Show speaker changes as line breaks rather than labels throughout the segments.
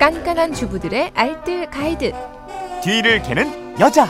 깐깐한 주부들의 알뜰 가이드.
뒤를 캐는 여자.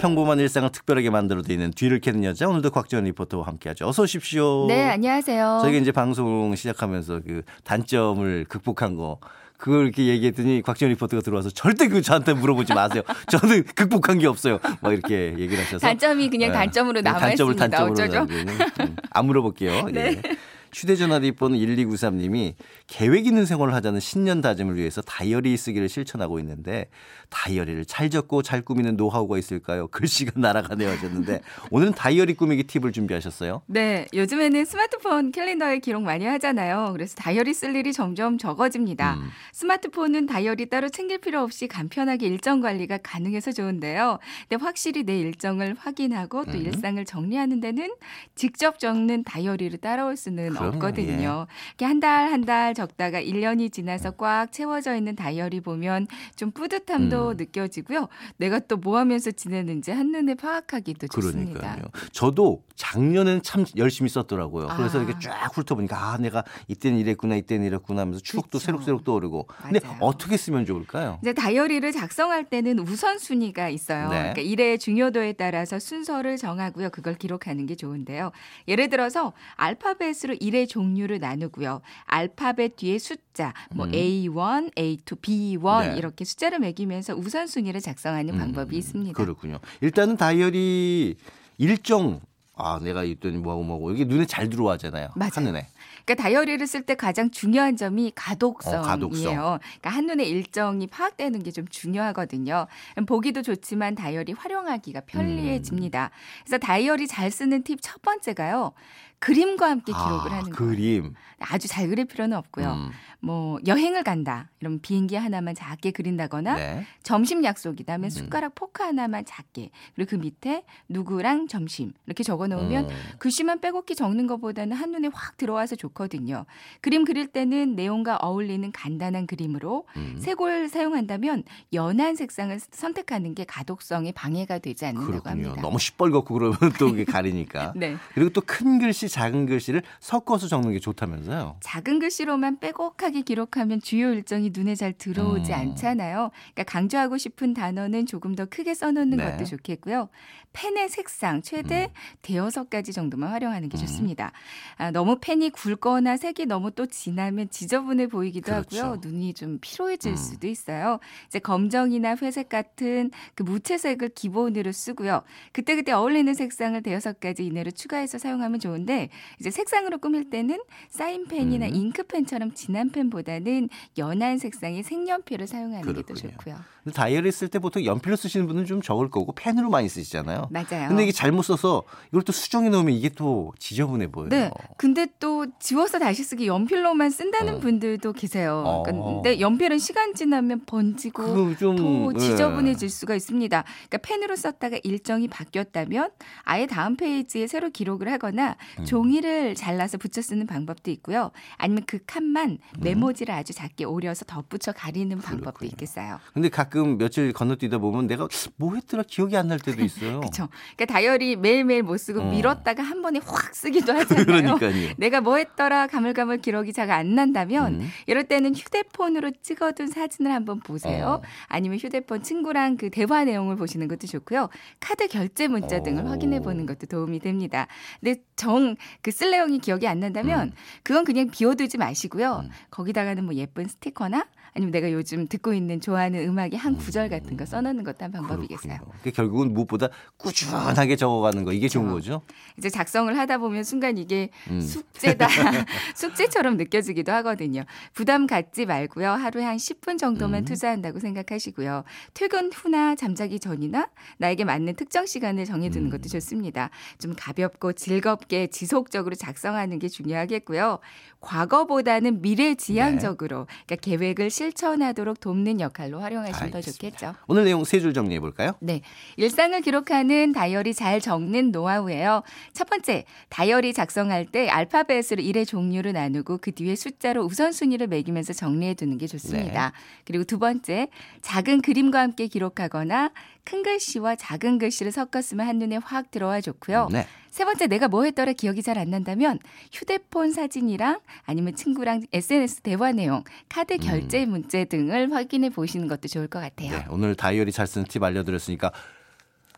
평범한 일상을 특별하게 만들어드리는 뒤를 캐는 여자 오늘도 곽지원 리포터와 함께하죠. 어서 오십시오.
네, 안녕하세요.
저희가 이제 방송 시작하면서 그 단점을 극복한 거 그걸 이렇게 얘기했더니 곽지원 리포터가 들어와서 절대 그 저한테 물어보지 마세요. 저는 극복한 게 없어요. 막 이렇게 얘기를 하셔서
단점이 그냥 단점으로 남아
단점을
있습니다.
단점으로
어쩌죠?
음, 안 물어볼게요.
네.
예. 휴대전화 뒷번호 1293님이 계획 있는 생활을 하자는 신년 다짐을 위해서 다이어리 쓰기를 실천하고 있는데 다이어리를 잘 적고 잘 꾸미는 노하우가 있을까요? 글씨가 날아가네요 하셨는데 오늘은 다이어리 꾸미기 팁을 준비하셨어요?
네, 요즘에는 스마트폰 캘린더에 기록 많이 하잖아요. 그래서 다이어리 쓸 일이 점점 적어집니다.
음.
스마트폰은 다이어리 따로 챙길 필요 없이 간편하게 일정 관리가 가능해서 좋은데요. 근데 확실히 내 일정을 확인하고 또
음.
일상을 정리하는 데는 직접 적는 다이어리를 따라올 수는
그럼요,
없거든요. 이렇게 한달 한 달 적다가 1년이 지나서 꽉 채워져 있는 다이어리 보면 좀 뿌듯함도
음.
느껴지고요. 내가 또 뭐 하면서 지내는지 한눈에 파악하기도 좋습니다.
그러니까요. 저도 작년에는 참 열심히 썼더라고요. 그래서
아.
이렇게 쫙 훑어보니까 아 내가 이때는 이랬구나 이때는 이랬구나 하면서 추억도
그쵸.
새록새록 떠오르고. 근데
맞아요.
어떻게 쓰면 좋을까요?
이제 다이어리를 작성할 때는 우선순위가 있어요.
네.
그러니까 일의 중요도에 따라서 순서를 정하고요. 그걸 기록하는 게 좋은데요. 예를 들어서 알파벳으로 일의 종류를 나누고요. 알파벳 뒤에 숫자, 뭐
음.
A1, A2, B1
네.
이렇게 숫자를 매기면서 우선순위를 작성하는 방법이
음,
있습니다.
그렇군요. 일단은 다이어리 일정 아 내가 이랬더니 뭐하고 뭐하고 이게 눈에 잘 들어와잖아요.
맞아요.
한눈에.
그러니까 다이어리를 쓸 때 가장 중요한 점이 가독성이에요.
어, 가독성.
그러니까 한눈에 일정이 파악되는 게 좀 중요하거든요. 보기도 좋지만 다이어리 활용하기가 편리해집니다. 그래서 다이어리 잘 쓰는 팁 첫 번째가요. 그림과 함께 기록을
아,
하는 거예요.
그림.
아주 잘 그릴 필요는 없고요.
음,
뭐 여행을 간다. 이러면 비행기 하나만 작게 그린다거나
네.
점심 약속이다 하면
음.
숟가락 포크 하나만 작게 그리고 그 밑에 누구랑 점심 이렇게 적어 놓으면
어,
글씨만 빼곡히 적는 것보다는 한눈에 확 들어와서 좋거든요. 그림 그릴 때는 내용과 어울리는 간단한 그림으로
음,
색을 사용한다면 연한 색상을 선택하는 게 가독성에 방해가 되지 않는다고
그렇군요.
합니다.
너무 시뻘겋고 그러면 또 이게 가리니까.
네.
그리고 또 큰 글씨, 작은 글씨를 섞어서 적는 게 좋다면서요.
작은 글씨로만 빼곡하게 기록하면 주요 일정이 눈에 잘 들어오지
음.
않잖아요. 그러니까 강조하고 싶은 단어는 조금 더 크게 써놓는
네.
것도 좋겠고요. 펜의 색상 최대 대여섯 가지 정도만 활용하는 게
음.
좋습니다. 아, 너무 펜이 굵거나 색이 너무 또 진하면 지저분해 보이기도
그렇죠.
하고요. 눈이 좀 피로해질
음.
수도 있어요. 이제 검정이나 회색 같은 그 무채색을 기본으로 쓰고요. 그때그때 어울리는 색상을 대여섯 가지 이내로 추가해서 사용하면 좋은데 이제 색상으로 꾸밀 때는 사인펜이나
음.
잉크펜처럼 진한 펜보다는 연한 색상의 색연필을 사용하는 게 더. 좋고요.
근데 다이어리 쓸 때 보통 연필로 쓰시는 분은 좀 적을 거고 펜으로 많이 쓰시잖아요.
맞아요.
근데 이게 잘못 써서 이걸 또 수정해 놓으면 이게 또 지저분해 보여요.
네. 근데 또 지워서 다시 쓰기 연필로만 쓴다는
어.
분들도 계세요.
어.
근데 연필은 시간 지나면 번지고 좀더
예.
지저분해질 수가 있습니다. 그러니까 펜으로 썼다가 일정이 바뀌었다면 아예 다음 페이지에 새로 기록을 하거나
음.
종이를 잘라서 붙여 쓰는 방법도 있고요. 아니면 그 칸만
음.
메모지를 아주 작게 오려서 덧붙여 가리는 방법도
그렇군요.
있겠어요.
근데 가끔 며칠 건너뛰다 보면 내가 뭐 했더라 기억이 안 날 때도 있어요.
그렇죠. 그러니까 다이어리 매일매일 못 쓰고
어.
미뤘다가 한 번에 확 쓰기도 하잖아요.
그러니까요.
내가 뭐 했더라 가물가물 기록이 잘 안 난다면
음.
이럴 때는 휴대폰으로 찍어둔 사진을 한번 보세요.
어.
아니면 휴대폰 친구랑 그 대화 내용을 보시는 것도 좋고요. 카드 결제 문자 등을
어.
확인해 보는 것도 도움이 됩니다. 근데 정 그 쓸 내용이 기억이 안 난다면
음.
그건 그냥 비워두지 마시고요.
음.
거기다가는 뭐 예쁜 스티커나 아니면 내가 요즘 듣고 있는 좋아하는 음악의 한 구절 같은 거 써놓는 것도 한 방법이겠어요.
그게 결국은 무엇보다 꾸준하게 적어가는 거 이게 좋은
그렇죠.
거죠.
이제 작성을 하다 보면 순간 이게
음.
숙제다. 숙제처럼 느껴지기도 하거든요. 부담 갖지 말고요. 하루에 한 10분 정도만
음.
투자한다고 생각하시고요. 퇴근 후나 잠자기 전이나 나에게 맞는 특정 시간을 정해두는
음.
것도 좋습니다. 좀 가볍고 즐겁게 지속적으로 작성하는 게 중요하겠고요. 과거보다는 미래 지향적으로 그러니까 계획을 실천하도록 돕는 역할로 활용하시면 더. 좋겠죠.
오늘 내용 세 줄 정리해 볼까요?
네. 일상을 기록하는 다이어리 잘 적는 노하우예요. 첫 번째, 다이어리 작성할 때 알파벳으로 일의 종류를 나누고 그 뒤에 숫자로 우선순위를 매기면서 정리해 두는 게 좋습니다.
네.
그리고 두 번째, 작은 그림과 함께 기록하거나 큰 글씨와 작은 글씨를 섞었으면 한눈에 확 들어와 좋고요.
네.
세 번째 내가 뭐 했더라 기억이 잘 안 난다면 휴대폰 사진이랑 아니면 친구랑 SNS 대화 내용, 카드 결제 문제 등을 확인해 보시는 것도 좋을 것 같아요.
네, 오늘 다이어리 잘 쓰는 팁 알려드렸으니까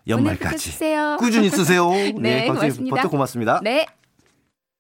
연말까지
쓰세요.
꾸준히 쓰세요.
네,
광수
고맙습니다.
버터 고맙습니다.
네.